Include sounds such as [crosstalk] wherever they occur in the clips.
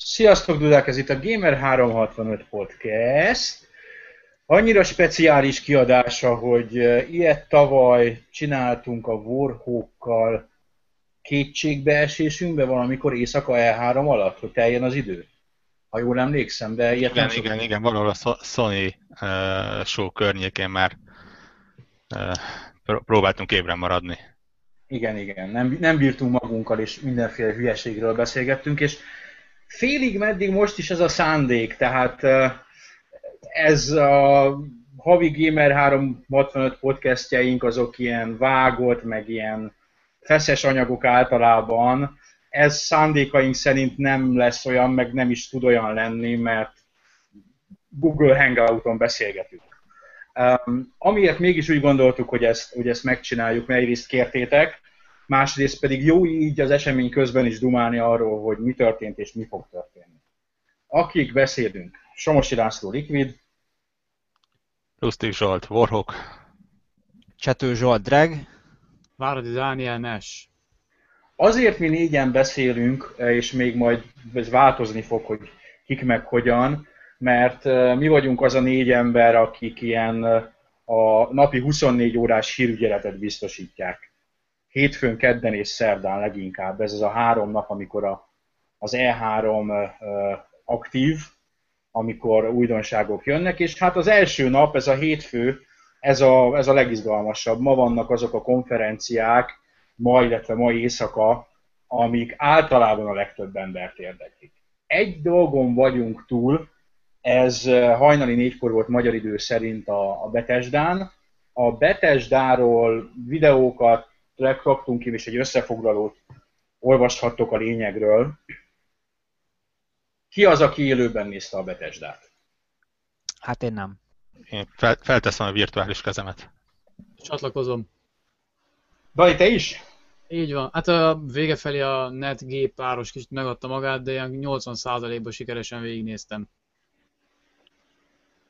Sziasztok, Dudák, ez itt a Gamer365 Podcast. Annyira speciális kiadása, hogy ilyet tavaly csináltunk a Warhawkkal kétségbeesésünkbe valamikor éjszaka E3 alatt, hogy teljen az idő. Ha jól emlékszem, de ilyet igen, nem igen, szoktunk. igen, valahol a Sony uh, show környékén már uh, próbáltunk ébren maradni. Igen, igen, nem, nem bírtunk magunkkal, és mindenféle hülyeségről beszélgettünk, és félig meddig most is ez a szándék, tehát ez a havi Gamer 365 podcastjaink azok ilyen vágott, meg ilyen feszes anyagok általában. Ez szándékaink szerint nem lesz olyan, meg nem is tud olyan lenni, mert Google Hangouton beszélgetünk. Um, amiért mégis úgy gondoltuk, hogy ezt, hogy ezt megcsináljuk, mert egyrészt kértétek, másrészt pedig jó így az esemény közben is dumálni arról, hogy mi történt és mi fog történni. Akik beszélünk, Somosi László Liquid, Lustig Zsolt, Warhawk, Csető Zsolt Drag, Váradi Dániel Nash. Azért mi négyen beszélünk, és még majd ez változni fog, hogy kik meg hogyan, mert mi vagyunk az a négy ember, akik ilyen a napi 24 órás hírügyeletet biztosítják. Hétfőn, kedden és szerdán leginkább. Ez az a három nap, amikor a, az E3 aktív, amikor újdonságok jönnek, és hát az első nap, ez a hétfő, ez a, ez a legizgalmasabb. Ma vannak azok a konferenciák, ma, illetve mai éjszaka, amik általában a legtöbb embert érdeklik. Egy dolgon vagyunk túl, ez hajnali négykor volt magyar idő szerint a, a Betesdán. A Betesdáról videókat raktunk ki, és egy összefoglalót olvashattok a lényegről. Ki az, aki élőben nézte a Betesdát? hát én nem. én fel, felteszem a virtuális kezemet. Csatlakozom. Dani, te is? Így van. Hát a vége felé a NetG páros kicsit megadta magát, de ilyen 80%-ban sikeresen végignéztem.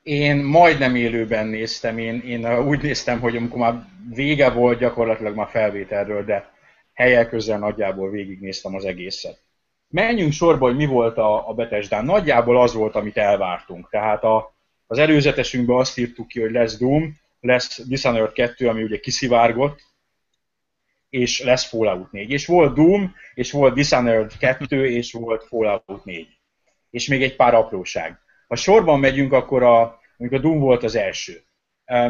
Én majdnem élőben néztem, én, én úgy néztem, hogy amikor már vége volt gyakorlatilag már felvételről, de helyek közel nagyjából végignéztem az egészet. Menjünk sorba, hogy mi volt a, a Betesdán. Nagyjából az volt, amit elvártunk. Tehát a, az előzetesünkben azt írtuk ki, hogy lesz Doom, lesz Dishonored 2, ami ugye kiszivárgott, és lesz Fallout 4. És volt Doom, és volt Dishonored 2, és volt Fallout 4. És még egy pár apróság. Ha sorban megyünk, akkor a, mondjuk a Doom volt az első.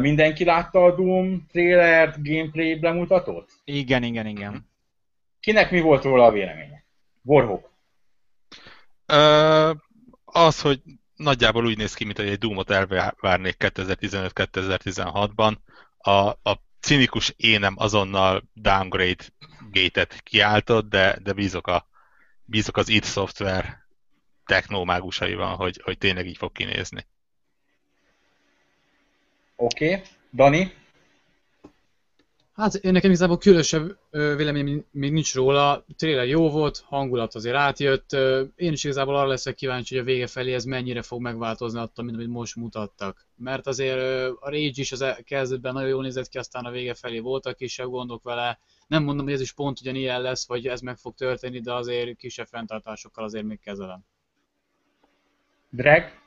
Mindenki látta a Doom trailert, gameplay bemutatót? Igen, igen, igen. Kinek mi volt róla a véleménye? Warhawk. Uh, az, hogy nagyjából úgy néz ki, mint hogy egy Doomot elvárnék 2015-2016-ban. A, a cinikus énem azonnal downgrade gate-et kiáltott, de, de bízok, a, bízok az id Software technomágusaiban, hogy, hogy tényleg így fog kinézni. Oké. Okay. Dani? Hát én nekem igazából különösebb ö, vélemény még nincs róla. Trailer jó volt, hangulat azért átjött. Én is igazából arra leszek kíváncsi, hogy a vége felé ez mennyire fog megváltozni attól, mint amit most mutattak. Mert azért a Rage is az e- kezdetben nagyon jól nézett ki, aztán a vége felé voltak kisebb gondok vele. Nem mondom, hogy ez is pont ugyanilyen lesz, vagy ez meg fog történni, de azért kisebb fenntartásokkal azért még kezelem. Drag?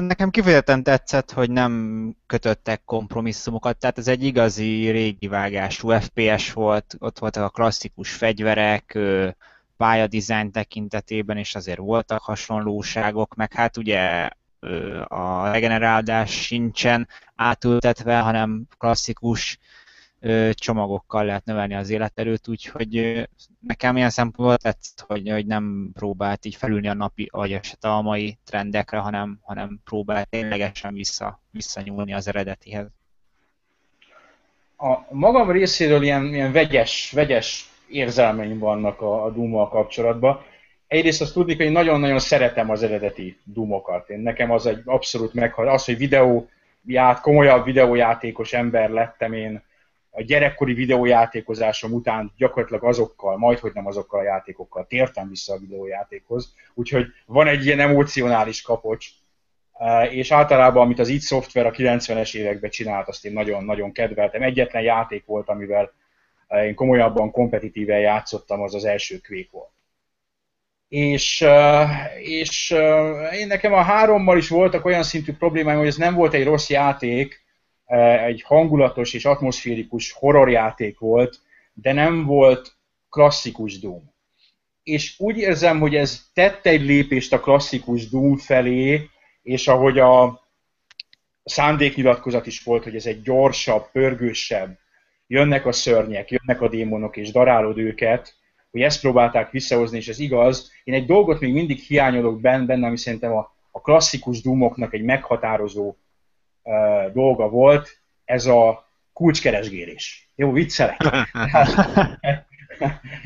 Nekem kifejezetten tetszett, hogy nem kötöttek kompromisszumokat, tehát ez egy igazi régi vágású FPS volt, ott voltak a klasszikus fegyverek, pályadizájn tekintetében, és azért voltak hasonlóságok, meg hát ugye a regenerálás sincsen átültetve, hanem klasszikus csomagokkal lehet növelni az életerőt, úgyhogy nekem ilyen szempontból tetszett, hogy, hogy nem próbált így felülni a napi, vagy eset a mai trendekre, hanem, hanem próbált ténylegesen vissza, visszanyúlni az eredetihez. A magam részéről ilyen, ilyen vegyes, vegyes érzelmeim vannak a, a Doom-mal kapcsolatban. Egyrészt azt tudni, hogy én nagyon-nagyon szeretem az eredeti Doomokat. Én nekem az egy abszolút meghal. Az, hogy videó, ját, komolyabb videójátékos ember lettem én a gyerekkori videójátékozásom után gyakorlatilag azokkal, majd hogy nem azokkal a játékokkal tértem vissza a videójátékhoz. Úgyhogy van egy ilyen emocionális kapocs, Eh, és általában, amit az id Software a 90-es években csinált, azt én nagyon-nagyon kedveltem. Egyetlen játék volt, amivel eh, én komolyabban, kompetitíven játszottam, az az első Quake volt. és, és én nekem a hárommal is voltak olyan szintű problémáim, hogy ez nem volt egy rossz játék, egy hangulatos és atmoszférikus horrorjáték volt, de nem volt klasszikus Doom. És úgy érzem, hogy ez tette egy lépést a klasszikus Doom felé, és ahogy a szándéknyilatkozat is volt, hogy ez egy gyorsabb, pörgősebb, jönnek a szörnyek, jönnek a démonok, és darálod őket, hogy ezt próbálták visszahozni, és ez igaz. Én egy dolgot még mindig hiányolok benne, ami szerintem a, a klasszikus dumoknak egy meghatározó uh, dolga volt, ez a kulcskeresgélés. Jó, viccelek. [laughs]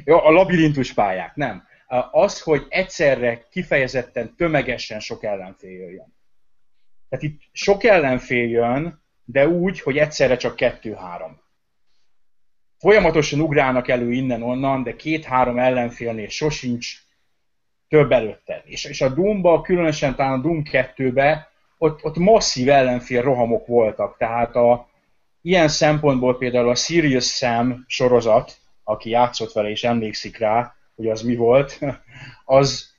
Jó, a labirintus pályák, nem. Az, hogy egyszerre kifejezetten tömegesen sok ellenfél jöjjön. Tehát itt sok ellenfél jön, de úgy, hogy egyszerre csak kettő-három. Folyamatosan ugrálnak elő innen-onnan, de két-három ellenfélnél sosincs több előtte. És, és a Doom-ba, különösen talán a Doom 2-be, ott, ott masszív ellenfél rohamok voltak. Tehát a, ilyen szempontból például a Sirius Sam sorozat, aki játszott vele és emlékszik rá, hogy az mi volt, [laughs] az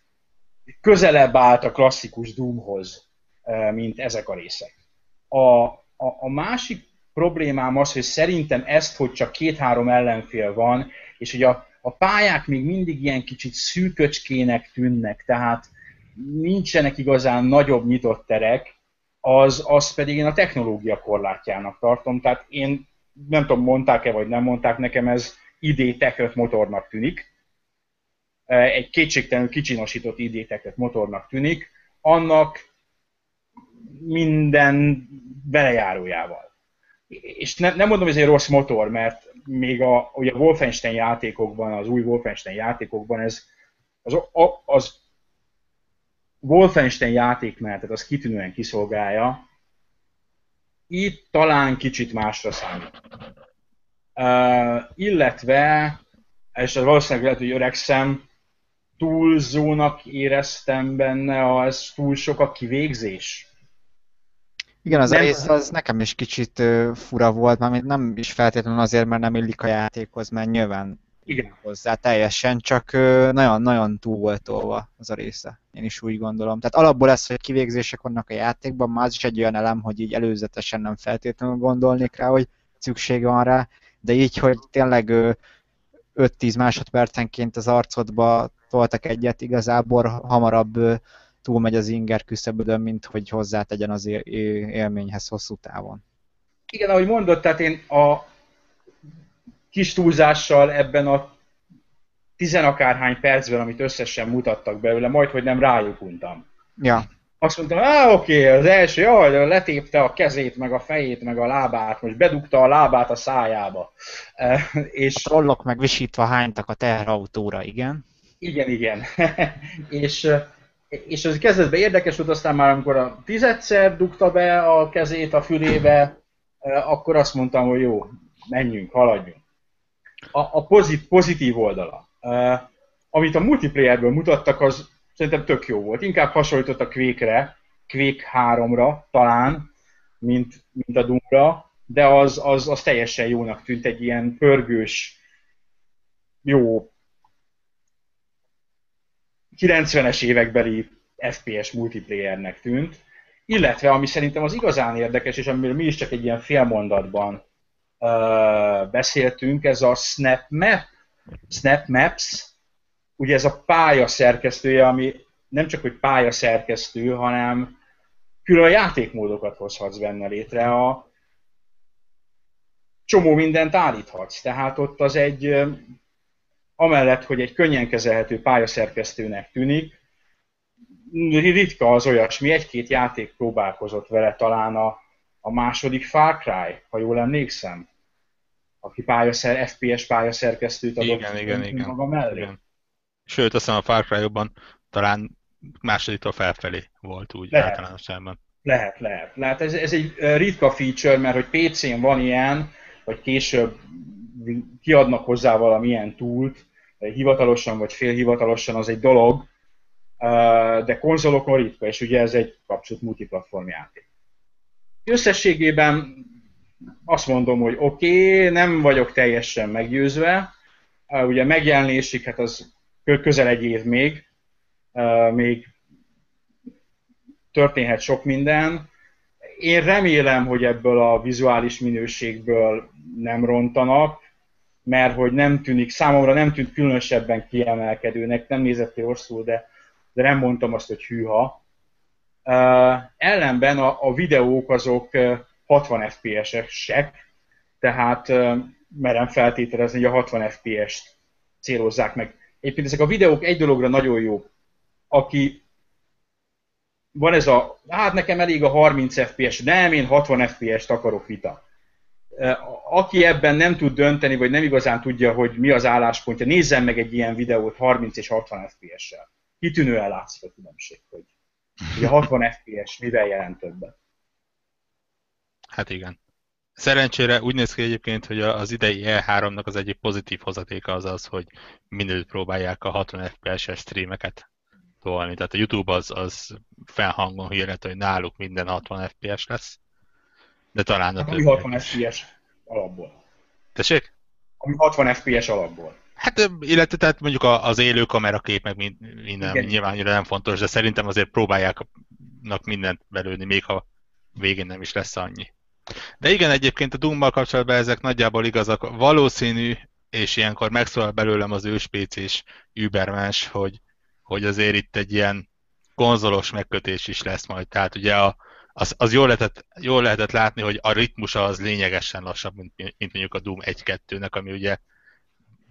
közelebb állt a klasszikus Doomhoz, eh, mint ezek a részek. A, a, a másik problémám az, hogy szerintem ezt, hogy csak két-három ellenfél van, és hogy a, a pályák még mindig ilyen kicsit szűköcskének tűnnek, tehát nincsenek igazán nagyobb nyitott terek, az, az pedig én a technológia korlátjának tartom. Tehát én nem tudom, mondták-e vagy nem mondták, nekem ez ID Tech motornak tűnik. Egy kétségtelenül kicsinosított ID Tech motornak tűnik, annak minden belejárójával és ne, nem mondom, hogy ez egy rossz motor, mert még a, ugye a Wolfenstein játékokban, az új Wolfenstein játékokban ez az, az Wolfenstein játékmenetet az kitűnően kiszolgálja, itt talán kicsit másra számít. Uh, illetve, és az valószínűleg lehet, hogy öregszem, túlzónak éreztem benne, az túl sok a kivégzés. Igen, az nem, rész az nekem is kicsit fura volt, mert nem is feltétlenül azért, mert nem illik a játékhoz, mert nyilván igen. hozzá teljesen, csak nagyon-nagyon túl volt tolva az a része. Én is úgy gondolom. Tehát alapból ez, hogy kivégzések vannak a játékban, már az is egy olyan elem, hogy így előzetesen nem feltétlenül gondolnék rá, hogy szükség van rá, de így, hogy tényleg 5-10 másodpercenként az arcodba toltak egyet, igazából hamarabb túlmegy az inger küszöbödön, mint hogy hozzátegyen az élményhez hosszú távon. Igen, ahogy mondott, tehát én a kis túlzással ebben a tizenakárhány percben, amit összesen mutattak belőle, majd, hogy nem rájuk untam. Ja. Azt mondtam, á, oké, az első, jaj, letépte a kezét, meg a fejét, meg a lábát, most bedugta a lábát a szájába. E, és... Trollok meg visítva hánytak a teherautóra, igen. Igen, igen. [laughs] és és ez kezdetben érdekes volt, aztán már amikor a tizedszer dugta be a kezét a fülébe, akkor azt mondtam, hogy jó, menjünk, haladjunk. A, a pozit, pozitív oldala. Amit a multiplayerből mutattak, az szerintem tök jó volt. Inkább hasonlított a Quake-re, Quake 3-ra talán, mint, mint a Doom-ra, de az, az, az teljesen jónak tűnt, egy ilyen pörgős, jó 90-es évekbeli FPS multiplayernek tűnt, illetve ami szerintem az igazán érdekes, és amiről mi is csak egy ilyen félmondatban uh, beszéltünk, ez a Snap Map, Snap Maps, ugye ez a pálya szerkesztője, ami nem csak hogy pálya szerkesztő, hanem külön játékmódokat hozhatsz benne létre. A csomó mindent állíthatsz. Tehát ott az egy amellett, hogy egy könnyen kezelhető pályaszerkesztőnek tűnik, ritka az olyasmi, egy-két játék próbálkozott vele, talán a, a második Far Cry, ha jól emlékszem, aki pályaszer, FPS pályaszerkesztőt adott igen, igen, igen, maga mellé. Igen. Sőt, azt hiszem a Far Cry-ban talán másodiktól felfelé volt úgy lehet, általánosságban. Lehet, lehet. lehet ez, ez egy ritka feature, mert hogy PC-n van ilyen, vagy később kiadnak hozzá valamilyen túlt, hivatalosan vagy félhivatalosan, az egy dolog, de konzolokon ritka, és ugye ez egy kapcsolat multiplatform játék. Összességében azt mondom, hogy oké, okay, nem vagyok teljesen meggyőzve, ugye megjelenésig, hát az közel egy év még, még történhet sok minden. Én remélem, hogy ebből a vizuális minőségből nem rontanak, mert hogy nem tűnik, számomra nem tűnt különösebben kiemelkedőnek, nem nézett ki rosszul, de, de nem mondtam azt, hogy hűha. Uh, ellenben a, a videók azok 60 FPS-esek, tehát merem feltételezni, hogy a 60 FPS-t célozzák meg. Egyébként ezek a videók egy dologra nagyon jók. Aki van ez a, hát nekem elég a 30 FPS, nem, én 60 FPS-t akarok vita. Aki ebben nem tud dönteni, vagy nem igazán tudja, hogy mi az álláspontja, nézzen meg egy ilyen videót 30 és 60 FPS-sel. Kitűnően látszik a különbség, hogy a 60 FPS mivel jelent többet. Hát igen. Szerencsére úgy néz ki egyébként, hogy az idei E3-nak az egyik pozitív hozatéka az az, hogy mindenütt próbálják a 60 FPS-es streameket tolni. Tehát a YouTube az, az felhangon hirdet, hogy náluk minden 60 FPS lesz. De talán a Ami 60 FPS alapból. Tessék? Ami 60 FPS alapból. Hát, illetve tehát mondjuk az élő kamerakép, meg minden, Igen. nyilván nem fontos, de szerintem azért próbálják mindent belőni, még ha végén nem is lesz annyi. De igen, egyébként a Doom-mal kapcsolatban ezek nagyjából igazak. Valószínű, és ilyenkor megszólal belőlem az őspécés Übermens, hogy, hogy azért itt egy ilyen konzolos megkötés is lesz majd. Tehát ugye a, az, az jól, lehetett, jól lehetett látni, hogy a ritmusa az lényegesen lassabb, mint, mint mondjuk a Doom 1-2-nek, ami ugye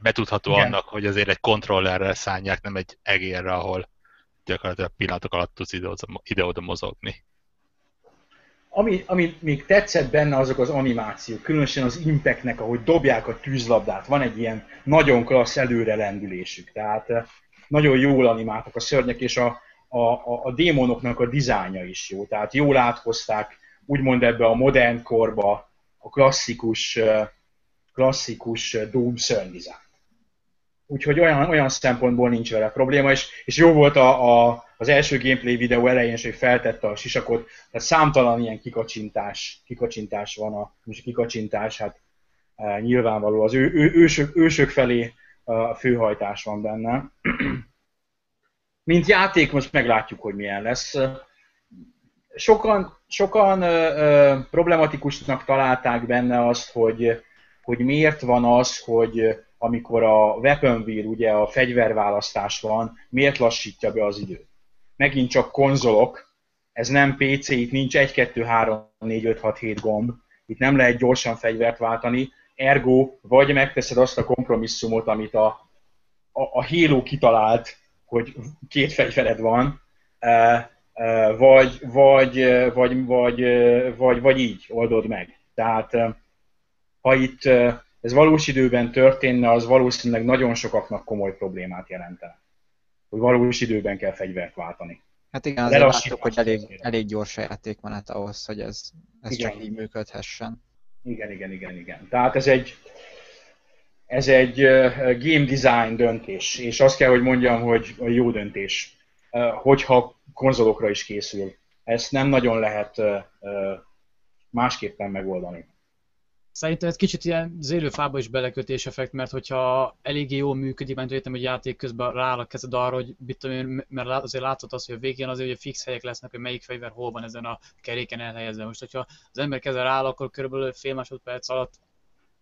betudható Igen. annak, hogy azért egy kontrollerrel szállják, nem egy egérre, ahol gyakorlatilag pillanatok alatt tudsz ide-oda mozogni. Ami, ami még tetszett benne, azok az animációk, különösen az impeknek, ahogy dobják a tűzlabdát, van egy ilyen nagyon klassz előrelendülésük, tehát eh, nagyon jól animáltak a szörnyek, és a, a, a, a démonoknak a dizájnja is jó, tehát jól áthozták úgymond ebbe a modern korba a klasszikus, eh, klasszikus eh, Doom szörnydizájn. Úgyhogy olyan, olyan szempontból nincs vele probléma, és, és jó volt a, a, az első gameplay videó elején, hogy feltette a sisakot, tehát számtalan ilyen kikacsintás, kikacsintás van, a, most kikacsintás, hát e, nyilvánvaló, az ő, ő, ősök, ősök felé a főhajtás van benne. [clears throat] Mint játék most meglátjuk, hogy milyen lesz. Sokan, sokan ö, ö, problematikusnak találták benne azt, hogy, hogy miért van az, hogy amikor a weapon wheel, ugye a fegyverválasztás van, miért lassítja be az időt? Megint csak konzolok, ez nem PC, itt nincs 1, 2, 3, 4, 5, 6, 7 gomb, itt nem lehet gyorsan fegyvert váltani, ergo vagy megteszed azt a kompromisszumot, amit a, a, a Halo kitalált, hogy két fegyvered van, vagy, vagy, vagy, vagy, vagy, vagy így oldod meg. Tehát ha itt ez valós időben történne, az valószínűleg nagyon sokaknak komoly problémát jelentene. Hogy valós időben kell fegyvert váltani. Hát igen, azért láttuk, hogy elég, elég gyors a játékmenet ahhoz, hogy ez, ez igen. csak így működhessen. Igen, igen, igen, igen. Tehát ez egy, ez egy game design döntés, és azt kell, hogy mondjam, hogy a jó döntés, hogyha konzolokra is készül. Ezt nem nagyon lehet másképpen megoldani. Szerintem ez kicsit ilyen zérőfába is belekötés effekt, mert hogyha eléggé jól működik, mert értem, hogy játék közben rááll a kezed arra, hogy mit én, mert azért látszott az, hogy a végén azért hogy fix helyek lesznek, hogy melyik fegyver hol van ezen a keréken elhelyezve. Most, hogyha az ember keze rááll, akkor körülbelül fél másodperc alatt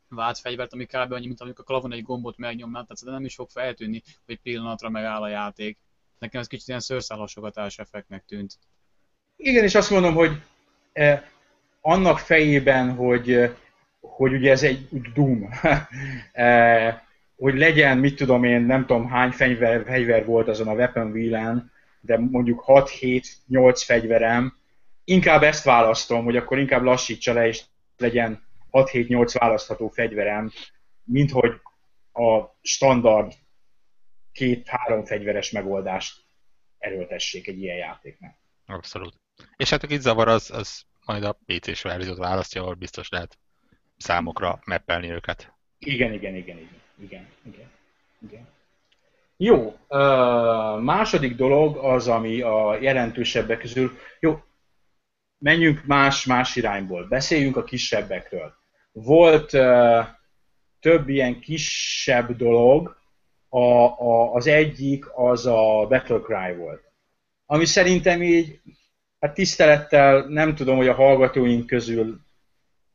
vált fegyvert, ami kb. annyi, mint amikor a klavon egy gombot megnyomnál, tehát nem is fog feltűnni, hogy pillanatra megáll a játék. Nekem ez kicsit ilyen szőrszálasogatás effektnek tűnt. Igen, és azt mondom, hogy eh, annak fejében, hogy eh, hogy ugye ez egy Doom, [laughs] e, hogy legyen, mit tudom én, nem tudom hány fegyver, fegyver volt azon a Weapon Wheel-en, de mondjuk 6-7-8 fegyverem, inkább ezt választom, hogy akkor inkább lassítsa le, és legyen 6-7-8 választható fegyverem, mint hogy a standard két-három fegyveres megoldást erőltessék egy ilyen játéknak. Abszolút. És hát itt zavar az, az majd a PC-s verziót választja, ahol biztos lehet számokra meppelni őket. Igen, igen, igen, igen, igen, igen. igen. Jó, második dolog az, ami a jelentősebbek közül, jó, menjünk más-más irányból, beszéljünk a kisebbekről. Volt több ilyen kisebb dolog, A, a, az egyik az a Battlecry volt. Ami szerintem így, hát tisztelettel nem tudom, hogy a hallgatóink közül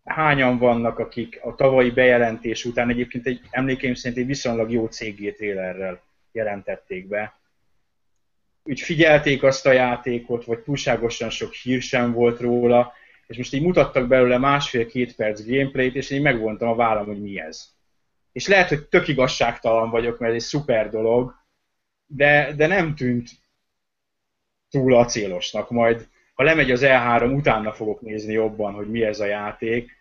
hányan vannak, akik a tavalyi bejelentés után egyébként egy emlékeim szerint egy viszonylag jó CG trailerrel jelentették be. Úgy figyelték azt a játékot, vagy túlságosan sok hír sem volt róla, és most így mutattak belőle másfél-két perc gameplayt, és én megvontam a vállam, hogy mi ez. És lehet, hogy tök igazságtalan vagyok, mert ez egy szuper dolog, de, de nem tűnt túl acélosnak. Majd, ha lemegy az E3, utána fogok nézni jobban, hogy mi ez a játék,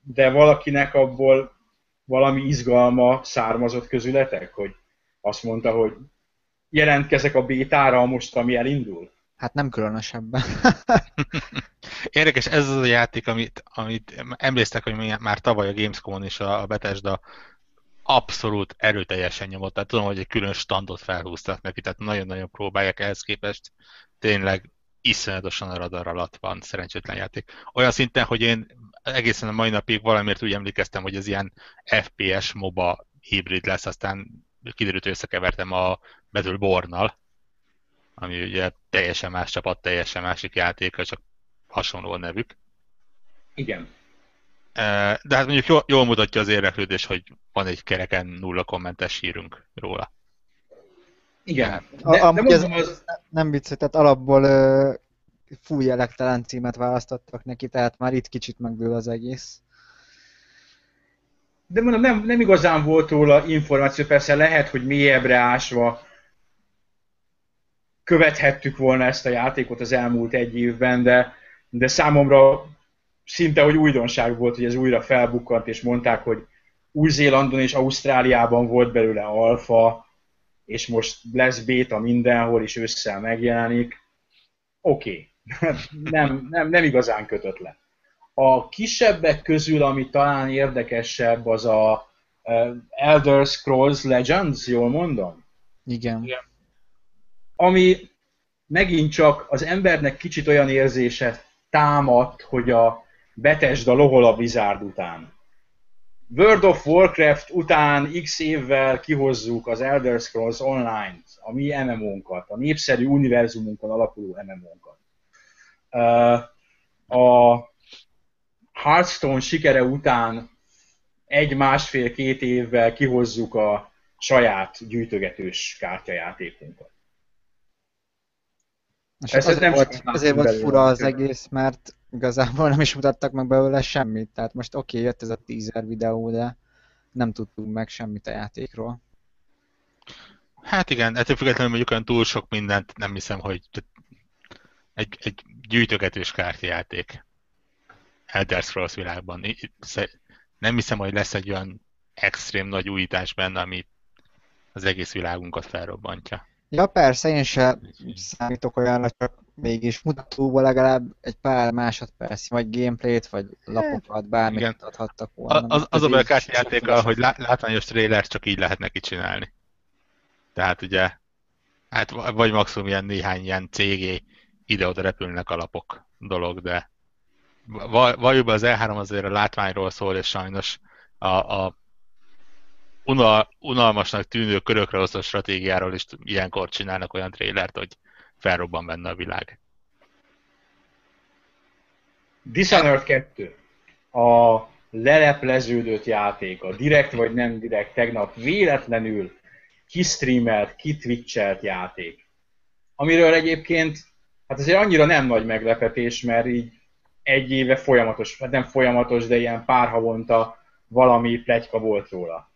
de valakinek abból valami izgalma származott közületek, hogy azt mondta, hogy jelentkezek a bétára most, ami elindul? Hát nem különösebben. [laughs] Érdekes, ez az a játék, amit, amit emlékeztek, hogy már tavaly a Gamescom-on is a Bethesda abszolút erőteljesen nyomott. Tehát tudom, hogy egy külön standot felhúztak neki, tehát nagyon-nagyon próbálják ehhez képest. Tényleg iszonyatosan a radar alatt van szerencsétlen játék. Olyan szinten, hogy én egészen a mai napig valamiért úgy emlékeztem, hogy ez ilyen FPS MOBA hibrid lesz, aztán kiderült, hogy összekevertem a Battleborn-nal, ami ugye teljesen más csapat, teljesen másik játék, csak hasonló a nevük. Igen. De hát mondjuk jól, jól mutatja az érdeklődés, hogy van egy kereken nulla kommentes hírünk róla. Igen. De, de mondom, ez az... nem vicc, tehát alapból uh, fúj elektelen címet választottak neki, tehát már itt kicsit megből az egész. De mondom, nem, nem igazán volt róla információ, persze lehet, hogy mélyebbre ásva követhettük volna ezt a játékot az elmúlt egy évben, de, de számomra szinte, hogy újdonság volt, hogy ez újra felbukkant, és mondták, hogy Új-Zélandon és Ausztráliában volt belőle alfa, és most lesz béta mindenhol, és ősszel megjelenik. Oké, okay. [laughs] nem, nem, nem igazán kötött le. A kisebbek közül, ami talán érdekesebb, az a Elder Scrolls Legends, jól mondom? Igen. Igen. Ami megint csak az embernek kicsit olyan érzése támadt, hogy a Bethesda lohol a Blizzard után. World of Warcraft után x évvel kihozzuk az Elder Scrolls Online-t, a mi MMO-nkat, a népszerű univerzumunkon alapuló MMO-nkat. A Hearthstone sikere után egy, másfél, két évvel kihozzuk a saját gyűjtögetős kártyajátékunkat. És ez nem volt, azért volt fura az egész, mert igazából nem is mutattak meg belőle semmit. Tehát most oké, okay, jött ez a teaser videó, de nem tudtunk meg semmit a játékról. Hát igen, ettől függetlenül mondjuk olyan túl sok mindent nem hiszem, hogy egy, egy gyűjtögetős kártyajáték Elder Scrolls világban. Nem hiszem, hogy lesz egy olyan extrém nagy újítás benne, ami az egész világunkat felrobbantja. Ja persze, én sem számítok olyanra, csak mégis mutatóból legalább egy pár másodperc, vagy gameplayt, vagy lapokat, bármit Igen. adhattak volna. Az, az, az a baj a hogy látványos trailer csak így lehet neki csinálni. Tehát ugye, hát vagy maximum ilyen néhány ilyen CG ide-oda repülnek alapok dolog, de valójában az E3 azért a látványról szól, és sajnos a, a unal, unalmasnak tűnő körökre osztott stratégiáról is ilyenkor csinálnak olyan trélert, hogy felrobban benne a világ. Dishonored 2. A lelepleződött játék, a direkt vagy nem direkt, tegnap véletlenül kistreamelt, kitwitchelt játék. Amiről egyébként, hát azért annyira nem nagy meglepetés, mert így egy éve folyamatos, hát nem folyamatos, de ilyen pár havonta valami plegyka volt róla.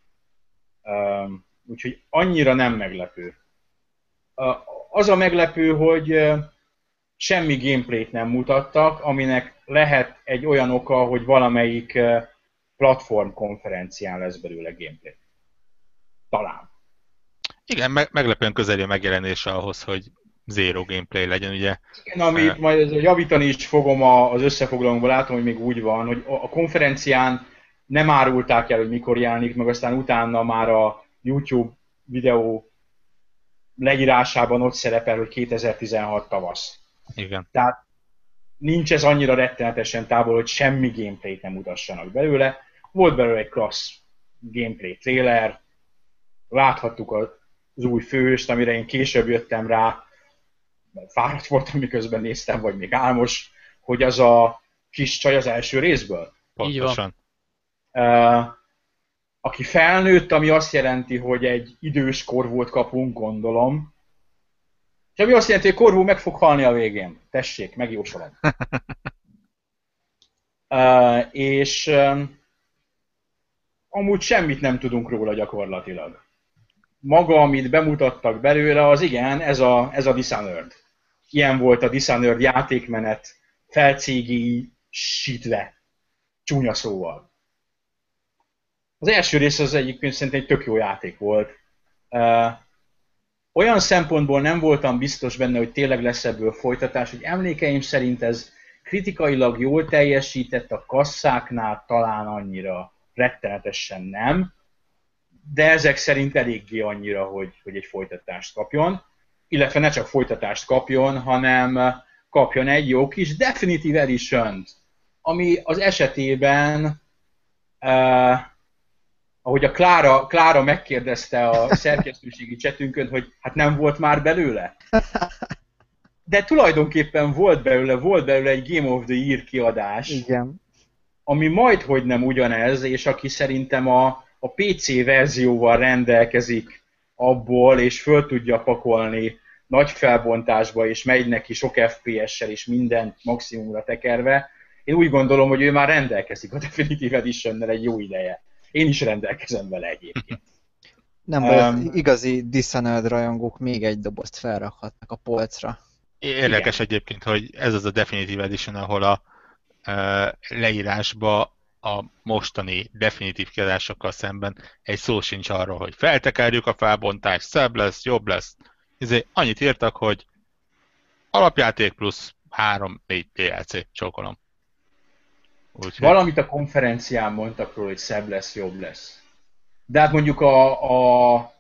Úgyhogy annyira nem meglepő. Az a meglepő, hogy semmi gameplayt nem mutattak, aminek lehet egy olyan oka, hogy valamelyik platform konferencián lesz belőle gameplay. Talán. Igen, me- meglepően közeli a megjelenése ahhoz, hogy zero gameplay legyen, ugye. Igen, amit majd javítani is fogom az összefoglalónkból, látom, hogy még úgy van, hogy a konferencián nem árulták el, hogy mikor jelenik, meg aztán utána már a YouTube videó leírásában ott szerepel, hogy 2016 tavasz. Igen. Tehát nincs ez annyira rettenetesen távol, hogy semmi gameplayt nem mutassanak belőle. Volt belőle egy klassz gameplay trailer, láthattuk az új főst, amire én később jöttem rá, mert fáradt voltam, miközben néztem, vagy még álmos, hogy az a kis csaj az első részből. Pontosan. Aki felnőtt, ami azt jelenti, hogy egy idős korvót kapunk, gondolom. És ami azt jelenti, hogy korvó meg fog halni a végén. Tessék, megjósolom. uh, és um, amúgy semmit nem tudunk róla gyakorlatilag. Maga, amit bemutattak belőle, az igen, ez a, ez a Dishonored. Ilyen volt a Dishonored játékmenet, felcégi sítve, csúnya szóval. Az első rész az egyébként szerintem egy tök jó játék volt. Uh, olyan szempontból nem voltam biztos benne, hogy tényleg lesz ebből folytatás, hogy emlékeim szerint ez kritikailag jól teljesített, a kasszáknál talán annyira rettenetesen nem, de ezek szerint eléggé annyira, hogy, hogy egy folytatást kapjon. Illetve ne csak folytatást kapjon, hanem kapjon egy jó kis Definitive edition ami az esetében uh, ahogy a Klára, Klára megkérdezte a [laughs] szerkesztőségi csetünkön, hogy hát nem volt már belőle. De tulajdonképpen volt belőle, volt belőle egy Game of the Year kiadás. Igen. Ami majd hogy nem ugyanez, és aki szerintem a, a PC verzióval rendelkezik abból, és föl tudja pakolni nagy felbontásba, és megy neki sok FPS-sel, és mindent maximumra tekerve, én úgy gondolom, hogy ő már rendelkezik a Definitive edition egy jó ideje. Én is rendelkezem vele egyébként. [laughs] Nem, um, igazi Dishonored rajongók még egy dobozt felrakhatnak a polcra. Érdekes Igen. egyébként, hogy ez az a Definitive Edition, ahol a uh, leírásba a mostani definitív kiadásokkal szemben egy szó sincs arról, hogy feltekerjük a felbontást, szebb lesz, jobb lesz. Ezért annyit írtak, hogy alapjáték plusz 3-4 DLC, csókolom. Úgyhogy... Valamit a konferencián mondtak róla, hogy szebb lesz, jobb lesz. De hát mondjuk a, a,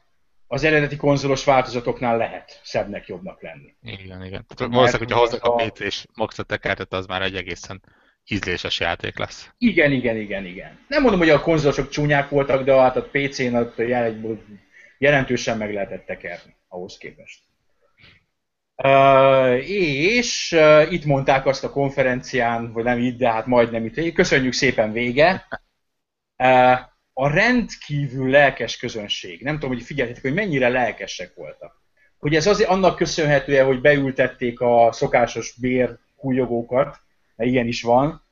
az eredeti konzolos változatoknál lehet szebbnek, jobbnak lenni. Igen, igen. Tehát valószínűleg, hogyha hozzak a, a PC és Moxa tekertet, az már egy egészen ízléses játék lesz. Igen, igen, igen, igen. Nem mondom, hogy a konzolosok csúnyák voltak, de hát a PC-n jelentősen meg lehetett tekerni ahhoz képest. És uh, itt mondták azt a konferencián, vagy nem itt, de hát majdnem itt. Köszönjük szépen, vége. Uh, a rendkívül lelkes közönség, nem tudom, hogy figyeljetek, hogy mennyire lelkesek voltak. Hogy ez azért annak köszönhetően, hogy beültették a szokásos bér hújogókat, mert ilyen is van,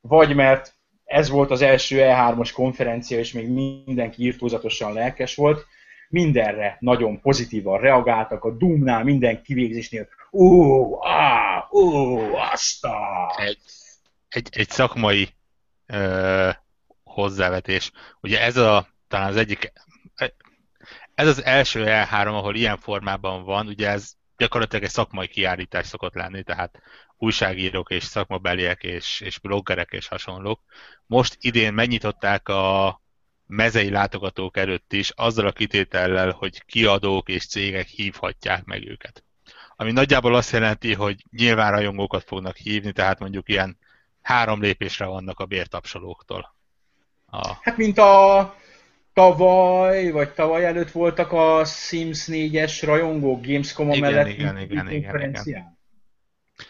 vagy mert ez volt az első E3-os konferencia, és még mindenki írtózatosan lelkes volt, mindenre nagyon pozitívan reagáltak, a Doomnál minden kivégzésnél, ó, á, ó, azt a... Egy, egy, egy szakmai ö, hozzávetés. Ugye ez a, talán az egyik, ez az első E3, ahol ilyen formában van, ugye ez gyakorlatilag egy szakmai kiállítás szokott lenni, tehát újságírók és szakmabeliek és, és bloggerek és hasonlók. Most idén megnyitották a mezei látogatók előtt is, azzal a kitétellel, hogy kiadók és cégek hívhatják meg őket. Ami nagyjából azt jelenti, hogy nyilván rajongókat fognak hívni, tehát mondjuk ilyen három lépésre vannak a bértapsolóktól. A... Hát mint a tavaly, vagy tavaly előtt voltak a Sims 4-es rajongók Gamescom-a igen, mellett igen, igen, igen, igen.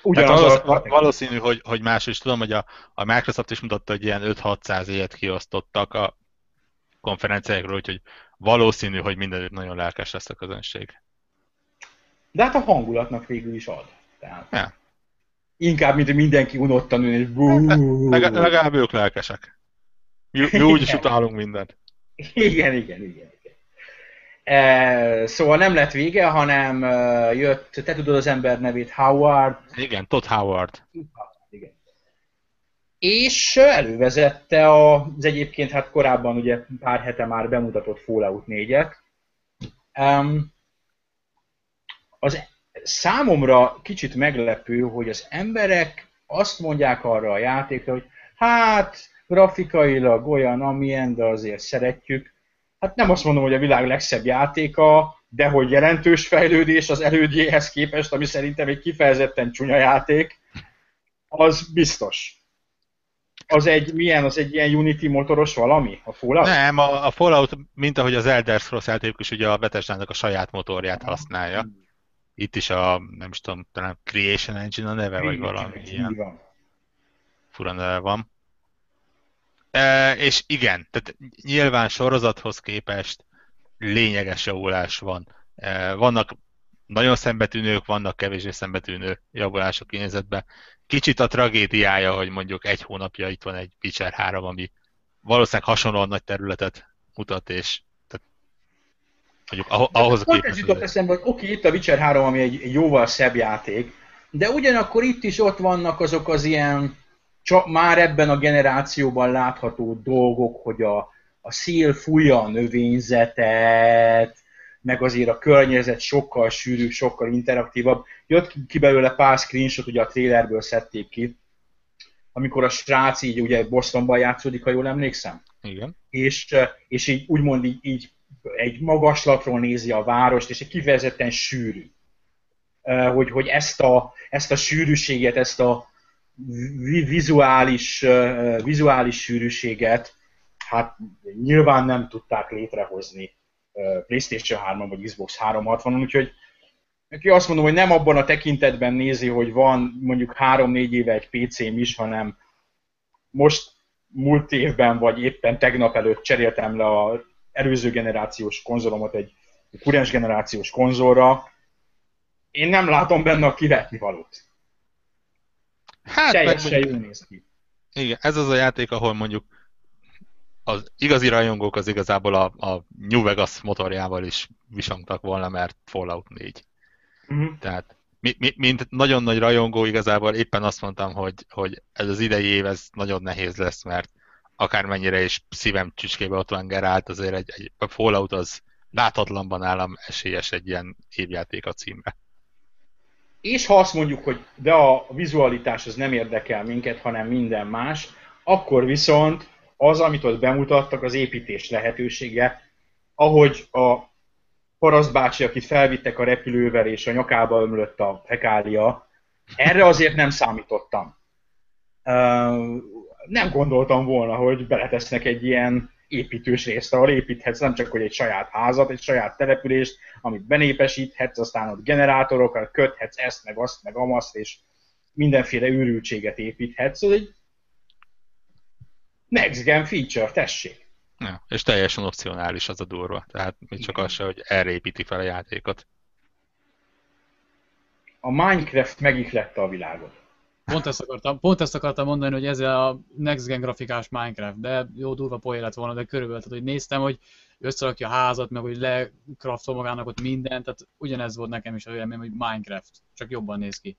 Ugyanaz hát valószínű, valószínű, hogy, hogy más is tudom, hogy a, a Microsoft is mutatta, hogy ilyen 5-600 ilyet kiosztottak a konferenciákról, úgyhogy valószínű, hogy mindenütt nagyon lelkes lesz a közönség. De hát a hangulatnak végül is ad. Tehát ja. Inkább, mint mindenki unottan ül, és Leg, legalább ők lelkesek. Mi, mi úgyis utálunk mindent. Igen, igen, igen. igen. E, szóval nem lett vége, hanem uh, jött, te tudod az ember nevét, Howard. Igen, Todd Howard és elővezette az egyébként hát korábban ugye pár hete már bemutatott Fallout 4-et. Um, az számomra kicsit meglepő, hogy az emberek azt mondják arra a játékra, hogy hát grafikailag olyan, amilyen, de azért szeretjük. Hát nem azt mondom, hogy a világ legszebb játéka, de hogy jelentős fejlődés az elődjéhez képest, ami szerintem egy kifejezetten csúnya játék, az biztos. Az egy, milyen, az egy ilyen Unity motoros valami? A Fallout? Nem, a, a Fallout, mint ahogy az Elder Scrolls játék is ugye a bethesda a saját motorját használja. Itt is a, nem is tudom, talán Creation Engine a neve, vagy valami ilyen. Van. Fura neve van. E, és igen, tehát nyilván sorozathoz képest lényeges javulás van. E, vannak nagyon szembetűnők, vannak kevésbé szembetűnő javulások kinézetben. Kicsit a tragédiája, hogy mondjuk egy hónapja itt van egy Witcher 3, ami valószínűleg hasonlóan nagy területet mutat, és tehát, mondjuk ahhoz a képest... Ez jutott eszembe, hogy oké, itt a Witcher 3, ami egy, egy jóval szebb játék, de ugyanakkor itt is ott vannak azok az ilyen csak már ebben a generációban látható dolgok, hogy a, a szél fújja a növényzetet, meg azért a környezet sokkal sűrűbb, sokkal interaktívabb. Jött ki belőle pár screenshot, ugye a trailerből szedték ki, amikor a srác így ugye Bostonban játszódik, ha jól emlékszem. Igen. És, és így úgymond így, így egy magaslatról nézi a várost, és egy kifejezetten sűrű. Hogy, hogy ezt, a, ezt a sűrűséget, ezt a vizuális, vizuális sűrűséget hát nyilván nem tudták létrehozni PlayStation 3 vagy Xbox 360-on, úgyhogy neki azt mondom, hogy nem abban a tekintetben nézi, hogy van mondjuk 3-4 éve egy PC-m is, hanem most múlt évben, vagy éppen tegnap előtt cseréltem le a előző generációs konzolomat egy kurens generációs konzolra. Én nem látom benne a kivetni valót. Hát, Teljesen jól néz ki. Igen, ez az a játék, ahol mondjuk az igazi rajongók az igazából a, a New Vegas motorjával is visongtak volna, mert Fallout 4. Uh-huh. Mhm. Tehát mi, mi, mint nagyon nagy rajongó igazából éppen azt mondtam, hogy, hogy ez az idei év ez nagyon nehéz lesz, mert akármennyire is szívem csücskébe ott van Gerált, azért egy, egy a Fallout az láthatlanban állam esélyes egy ilyen évjáték a címre. És ha azt mondjuk, hogy de a vizualitás az nem érdekel minket, hanem minden más, akkor viszont az, amit ott bemutattak, az építés lehetősége, ahogy a paraszt bácsi, akit felvittek a repülővel, és a nyakába ömlött a fekália, erre azért nem számítottam. Nem gondoltam volna, hogy beletesznek egy ilyen építős részt, ahol építhetsz nem csak hogy egy saját házat, egy saját települést, amit benépesíthetsz, aztán ott generátorokkal köthetsz ezt, meg azt, meg amaszt, és mindenféle őrültséget építhetsz. Ez egy next gen feature, tessék. Ja, és teljesen opcionális az a durva. Tehát még csak az se, hogy erre építi fel a játékot. A Minecraft megihlette a világot. Pont ezt, akartam, pont ezt akartam mondani, hogy ez a next gen grafikás Minecraft, de jó durva poén lett volna, de körülbelül, tehát, hogy néztem, hogy összerakja a házat, meg hogy lekraftol magának ott mindent, tehát ugyanez volt nekem is a vélemény, hogy Minecraft, csak jobban néz ki.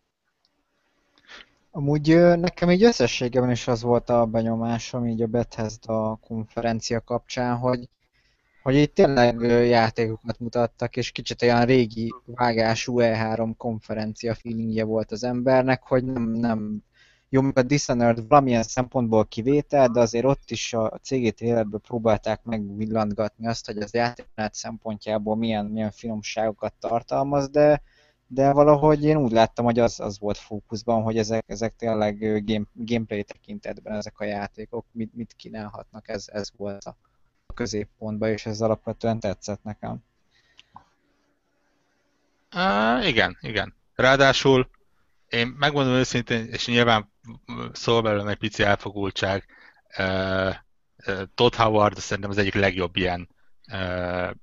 Amúgy nekem így összességében is az volt a benyomásom így a Bethesda konferencia kapcsán, hogy, hogy itt tényleg játékokat mutattak, és kicsit olyan régi vágású E3 konferencia feelingje volt az embernek, hogy nem, nem. Jó, a Dishonored valamilyen szempontból kivétel, de azért ott is a cégét életbe próbálták megvillantgatni azt, hogy az játékmenet szempontjából milyen, milyen finomságokat tartalmaz, de de valahogy én úgy láttam, hogy az, az volt fókuszban, hogy ezek, ezek tényleg game, gameplay tekintetben ezek a játékok mit, mit kínálhatnak, ez, ez volt a középpontban, és ez alapvetően tetszett nekem. Uh, igen, igen. Ráadásul én megmondom őszintén, és nyilván szól belőlem egy pici elfogultság, uh, uh, Todd Howard szerintem az egyik legjobb ilyen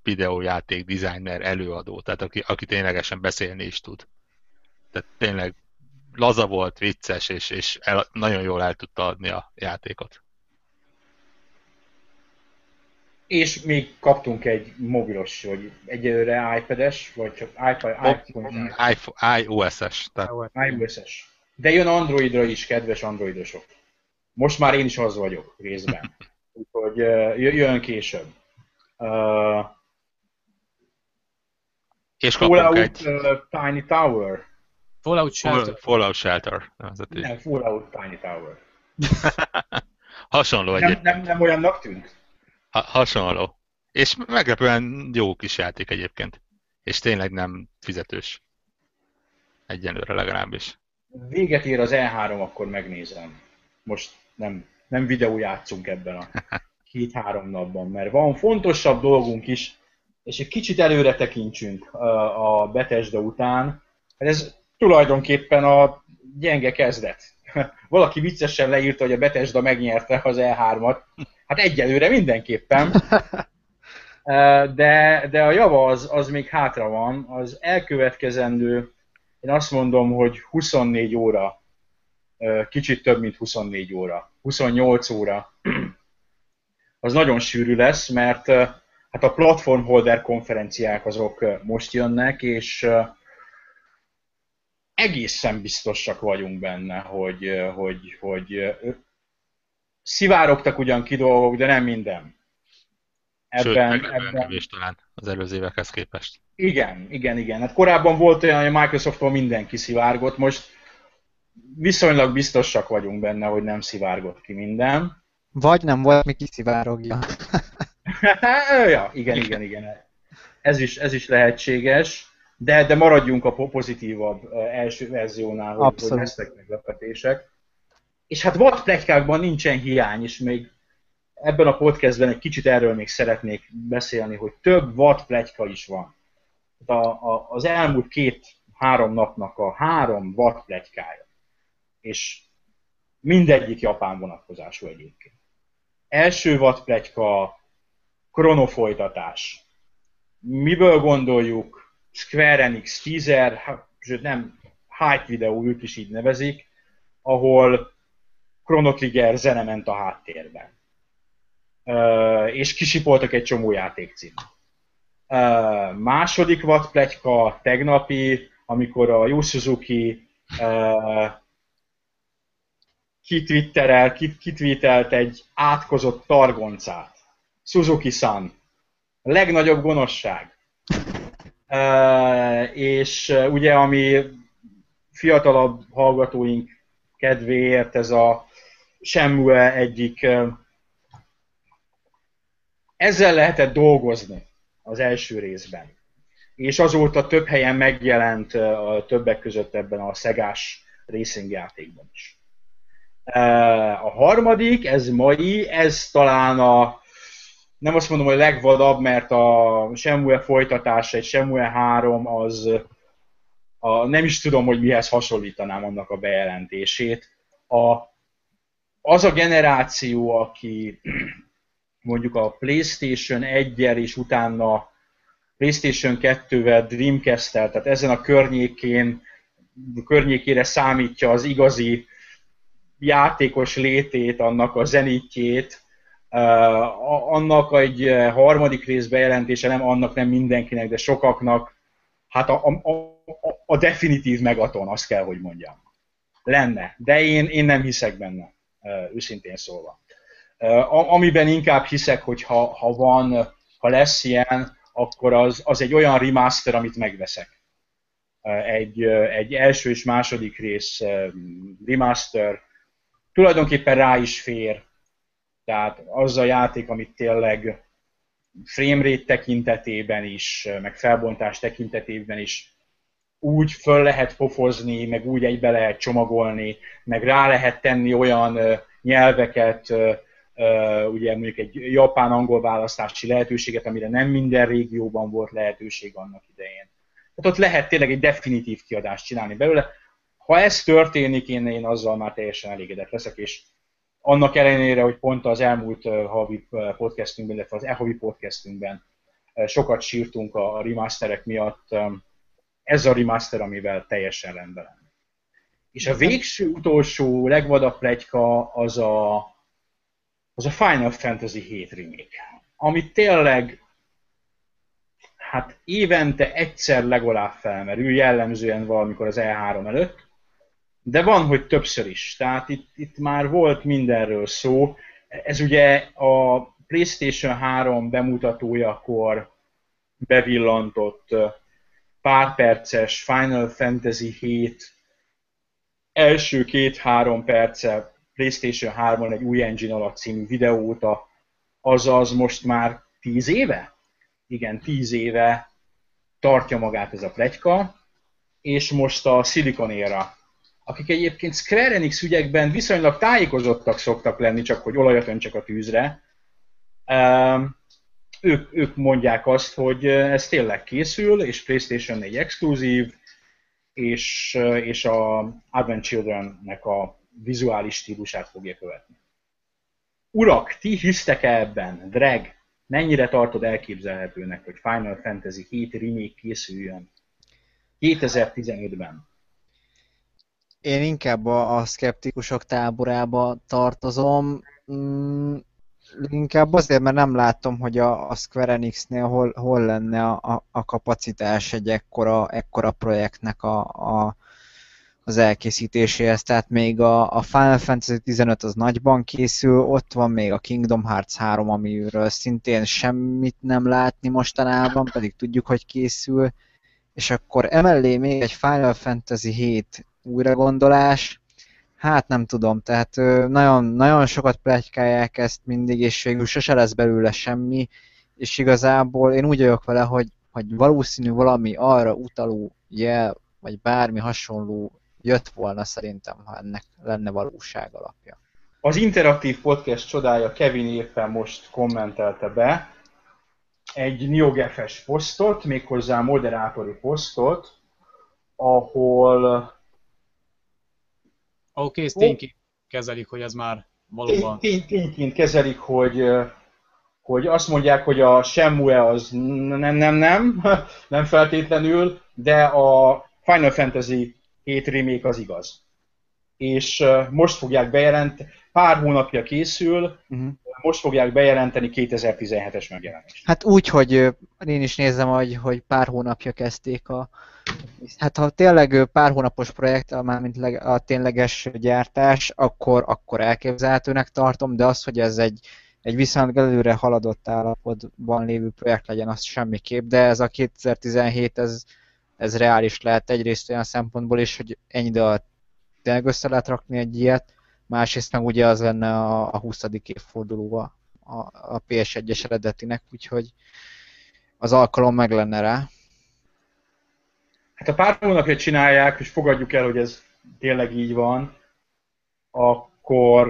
videójáték designer előadó, tehát aki, aki ténylegesen beszélni is tud. Tehát tényleg laza volt, vicces, és, és el, nagyon jól el tudta adni a játékot. És még kaptunk egy mobilos, vagy egyelőre iPad-es, vagy csak iPad, iPhone, iOS-es. IOS-es. De jön Androidra is, kedves androidosok. Most már én is az vagyok részben. [laughs] Úgyhogy jön később. Uh, és Fallout, egy... Uh, Tiny Tower. Fallout Shelter. Fallout Shelter. Nem, Fallout Tiny Tower. [laughs] Hasonló nem, egyébként. Nem, nem olyannak tűnt? Ha, hasonló. És meglepően jó kis játék egyébként. És tényleg nem fizetős. Egyenlőre legalábbis. Véget ér az E3, akkor megnézem. Most nem nem videójátszunk ebben a [laughs] két-három napban, mert van fontosabb dolgunk is, és egy kicsit előre tekintsünk a Bethesda után. Ez tulajdonképpen a gyenge kezdet. [laughs] Valaki viccesen leírta, hogy a Bethesda megnyerte az E3-at. Hát egyelőre mindenképpen. [laughs] De, de a java az, az még hátra van. Az elkövetkezendő, én azt mondom, hogy 24 óra, kicsit több, mint 24 óra, 28 óra, az nagyon sűrű lesz, mert hát a platform holder konferenciák azok most jönnek, és egészen biztosak vagyunk benne, hogy, hogy, hogy szivárogtak ugyan ki dolgok, de nem minden. Ebben, Sőt, ebben... talán az előző évekhez képest. Igen, igen, igen. Hát korábban volt olyan, hogy a Microsoftból mindenki szivárgott, most viszonylag biztosak vagyunk benne, hogy nem szivárgott ki minden. Vagy nem volt, mi kiszivárogja. [laughs] ja, igen, igen, igen. Ez is, ez is lehetséges, de, de maradjunk a pozitívabb első verziónál, hogy, hogy lesznek meglepetések. És hát vad pletykákban nincsen hiány, és még ebben a podcastben egy kicsit erről még szeretnék beszélni, hogy több vad pletyka is van. A, a, az elmúlt két-három napnak a három vad pletykája. És mindegyik japán vonatkozású egyébként. Első vad pletyka kronofolytatás. Miből gondoljuk? Square Enix teaser, sőt nem, hype videó, ők is így nevezik, ahol Chrono Trigger zene ment a háttérben. Uh, és kisipoltak egy csomó játékcím. Uh, második vad pletyka tegnapi, amikor a Yu Suzuki uh, kitwitterel, kitweetelt egy átkozott targoncát. Suzuki-san. Legnagyobb gonoszság. Uh, és ugye, ami fiatalabb hallgatóink kedvéért ez a Shenmue egyik ezzel lehetett dolgozni az első részben. És azóta több helyen megjelent a többek között ebben a szegás racing játékban is. A harmadik, ez mai, ez talán a nem azt mondom, hogy legvadabb, mert a Shenmue folytatása, egy Shenmue 3 az a, nem is tudom, hogy mihez hasonlítanám annak a bejelentését. A, az a generáció, aki mondjuk a PlayStation 1-jel és utána PlayStation 2-vel, Dreamcast-tel, tehát ezen a környékén, környékére számítja az igazi játékos létét, annak a zenítjét, annak egy harmadik rész bejelentése nem annak, nem mindenkinek, de sokaknak, hát a, a, a, a definitív megaton, azt kell, hogy mondjam. Lenne, de én, én nem hiszek benne, őszintén szólva. Amiben inkább hiszek, hogy ha, ha van, ha lesz ilyen, akkor az, az egy olyan remaster, amit megveszek. Egy, egy első és második rész remaster, tulajdonképpen rá is fér tehát az a játék, amit tényleg framerate tekintetében is, meg felbontás tekintetében is úgy föl lehet pofozni, meg úgy egybe lehet csomagolni, meg rá lehet tenni olyan nyelveket, ugye mondjuk egy japán-angol választási lehetőséget, amire nem minden régióban volt lehetőség annak idején. Tehát ott lehet tényleg egy definitív kiadást csinálni belőle. Ha ez történik, én, én azzal már teljesen elégedett leszek, és annak ellenére, hogy pont az elmúlt havi podcastünkben, illetve az e-havi podcastünkben sokat sírtunk a remasterek miatt, ez a remaster, amivel teljesen rendben lenne. És a végső, utolsó, legvadabb plegyka az a, az a Final Fantasy 7 remake, ami tényleg hát évente egyszer legalább felmerül, jellemzően valamikor az E3 előtt, de van, hogy többször is. Tehát itt, itt már volt mindenről szó. Ez ugye a PlayStation 3 bemutatójakor bevillantott pár perces Final Fantasy 7 első két-három perce PlayStation 3-on egy új engine alatt című videóta, azaz most már tíz éve? Igen, tíz éve tartja magát ez a plegyka, és most a Silicon Era akik egyébként Square Enix ügyekben viszonylag tájékozottak szoktak lenni, csak hogy olajat öntsak a tűzre, ők, ők mondják azt, hogy ez tényleg készül, és PlayStation 4 exkluzív, és, és a Advent Children-nek a vizuális stílusát fogja követni. Urak, ti hisztek -e ebben? Drag, mennyire tartod elképzelhetőnek, hogy Final Fantasy 7 remake készüljön 2015-ben? Én inkább a, a szkeptikusok táborába tartozom. Mm, inkább azért, mert nem látom, hogy a, a Square Enix-nél hol, hol lenne a, a kapacitás egy ekkora, ekkora projektnek a, a, az elkészítéséhez. Tehát még a, a Final Fantasy 15 az nagyban készül, ott van még a Kingdom Hearts 3, amiről szintén semmit nem látni mostanában, pedig tudjuk, hogy készül. És akkor emellé még egy Final Fantasy 7 újragondolás, Hát nem tudom, tehát nagyon, nagyon sokat plegykálják ezt mindig, és végül sose lesz belőle semmi, és igazából én úgy vagyok vele, hogy, hogy valószínű valami arra utaló jel, vagy bármi hasonló jött volna szerintem, ha ennek lenne valóság alapja. Az interaktív podcast csodája Kevin éppen most kommentelte be egy NeoGFS posztot, méghozzá moderátori posztot, ahol Oké, okay, tényként kezelik, hogy ez már valóban... Tény, tényként kezelik, hogy, hogy azt mondják, hogy a Shenmue az nem, nem, nem, [laughs] nem feltétlenül, de a Final Fantasy 7 remake az igaz. És most fogják bejelenteni, pár hónapja készül, uh-huh. most fogják bejelenteni 2017-es megjelenést. Hát úgy, hogy én is nézem, hogy, hogy pár hónapja kezdték a, Hát ha tényleg pár hónapos projekt, mármint a tényleges gyártás, akkor, akkor elképzelhetőnek tartom, de az, hogy ez egy, egy viszont előre haladott állapotban lévő projekt legyen, az semmiképp, de ez a 2017, ez, ez reális lehet egyrészt olyan szempontból is, hogy ennyi idő tényleg össze lehet rakni egy ilyet, másrészt meg ugye az lenne a, a 20. évfordulóva a, a PS1-es eredetinek, úgyhogy az alkalom meg lenne rá. Hát ha pár hónapja csinálják, és fogadjuk el, hogy ez tényleg így van, akkor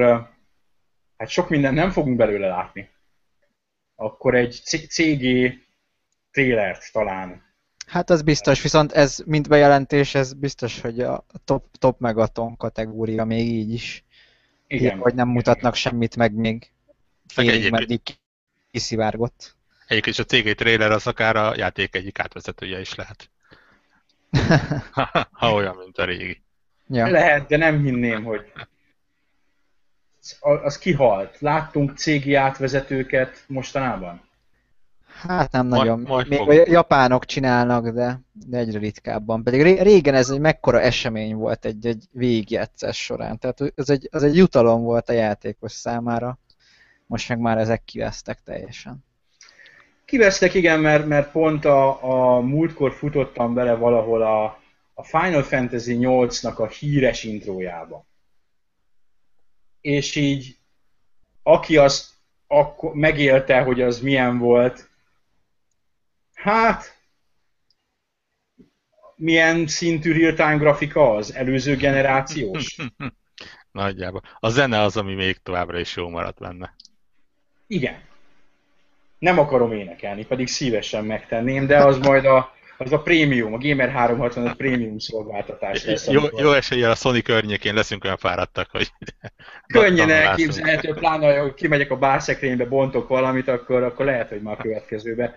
hát sok minden nem fogunk belőle látni. Akkor egy CG trélert talán. Hát az biztos, viszont ez mint bejelentés, ez biztos, hogy a top, top megaton kategória még így is. Igen. Így, hogy nem mutatnak semmit meg még félig meddig kiszivárgott. Egyébként a CG trailer az akár a játék egyik átvezetője is lehet. Ha olyan, mint a régi. Ja. Lehet, de nem hinném, hogy az kihalt. Láttunk cégi átvezetőket mostanában? Hát nem majd, nagyon. Majd Még fogunk. a japánok csinálnak, de, de egyre ritkábban. Pedig régen ez egy mekkora esemény volt egy, egy végigjátszás során. Tehát ez egy, ez egy jutalom volt a játékos számára. Most meg már ezek kivesztek teljesen. Kivesztek, igen, mert, mert pont a, a múltkor futottam bele valahol a, a Final Fantasy 8-nak a híres intrójába. És így, aki azt akkor megélte, hogy az milyen volt, hát, milyen szintű real-time grafika az? Előző generációs? [laughs] Nagyjából. A zene az, ami még továbbra is jó maradt benne. Igen nem akarom énekelni, pedig szívesen megtenném, de az majd a, az a prémium, a Gamer 365 prémium szolgáltatás lesz. Jó, jó eséllyel a Sony környékén leszünk olyan fáradtak, hogy... [laughs] Könnyen elképzelhető, pláne, hogy kimegyek a bárszekrénybe, bontok valamit, akkor, akkor lehet, hogy már a következőbe.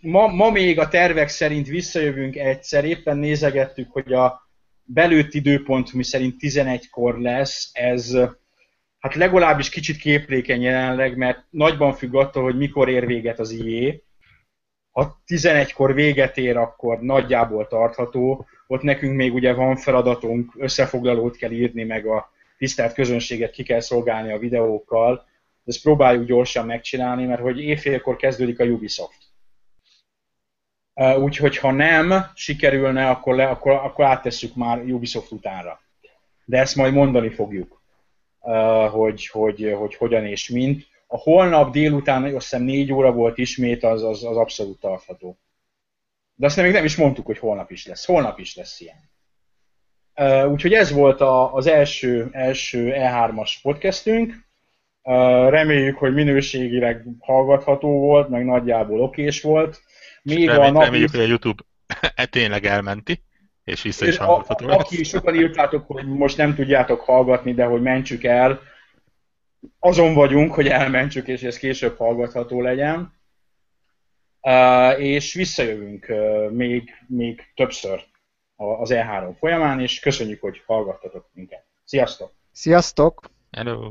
Ma, ma még a tervek szerint visszajövünk egyszer, éppen nézegettük, hogy a belőtt időpont, mi szerint 11-kor lesz, ez hát legalábbis kicsit képlékeny jelenleg, mert nagyban függ attól, hogy mikor ér véget az IE. Ha 11-kor véget ér, akkor nagyjából tartható. Ott nekünk még ugye van feladatunk, összefoglalót kell írni, meg a tisztelt közönséget ki kell szolgálni a videókkal. Ezt próbáljuk gyorsan megcsinálni, mert hogy éjfélkor kezdődik a Ubisoft. Úgyhogy ha nem sikerülne, akkor, le, akkor, akkor áttesszük már Ubisoft utánra. De ezt majd mondani fogjuk hogy, hogy, hogy hogyan és mint. A holnap délután, azt hiszem 4 óra volt ismét, az, az, az abszolút tartható. De azt még nem is mondtuk, hogy holnap is lesz. Holnap is lesz ilyen. Úgyhogy ez volt a, az első, első E3-as podcastünk. Reméljük, hogy minőségileg hallgatható volt, meg nagyjából okés volt. Még Remély, a napi... Reméljük, hogy a YouTube [laughs] tényleg elmenti, és vissza is hallgatható. Aki sokan írtátok, hogy most nem tudjátok hallgatni, de hogy mentsük el, azon vagyunk, hogy elmentsük, és ez később hallgatható legyen. Uh, és visszajövünk uh, még, még többször az E3 folyamán, és köszönjük, hogy hallgattatok minket. Sziasztok! Sziasztok! Hello!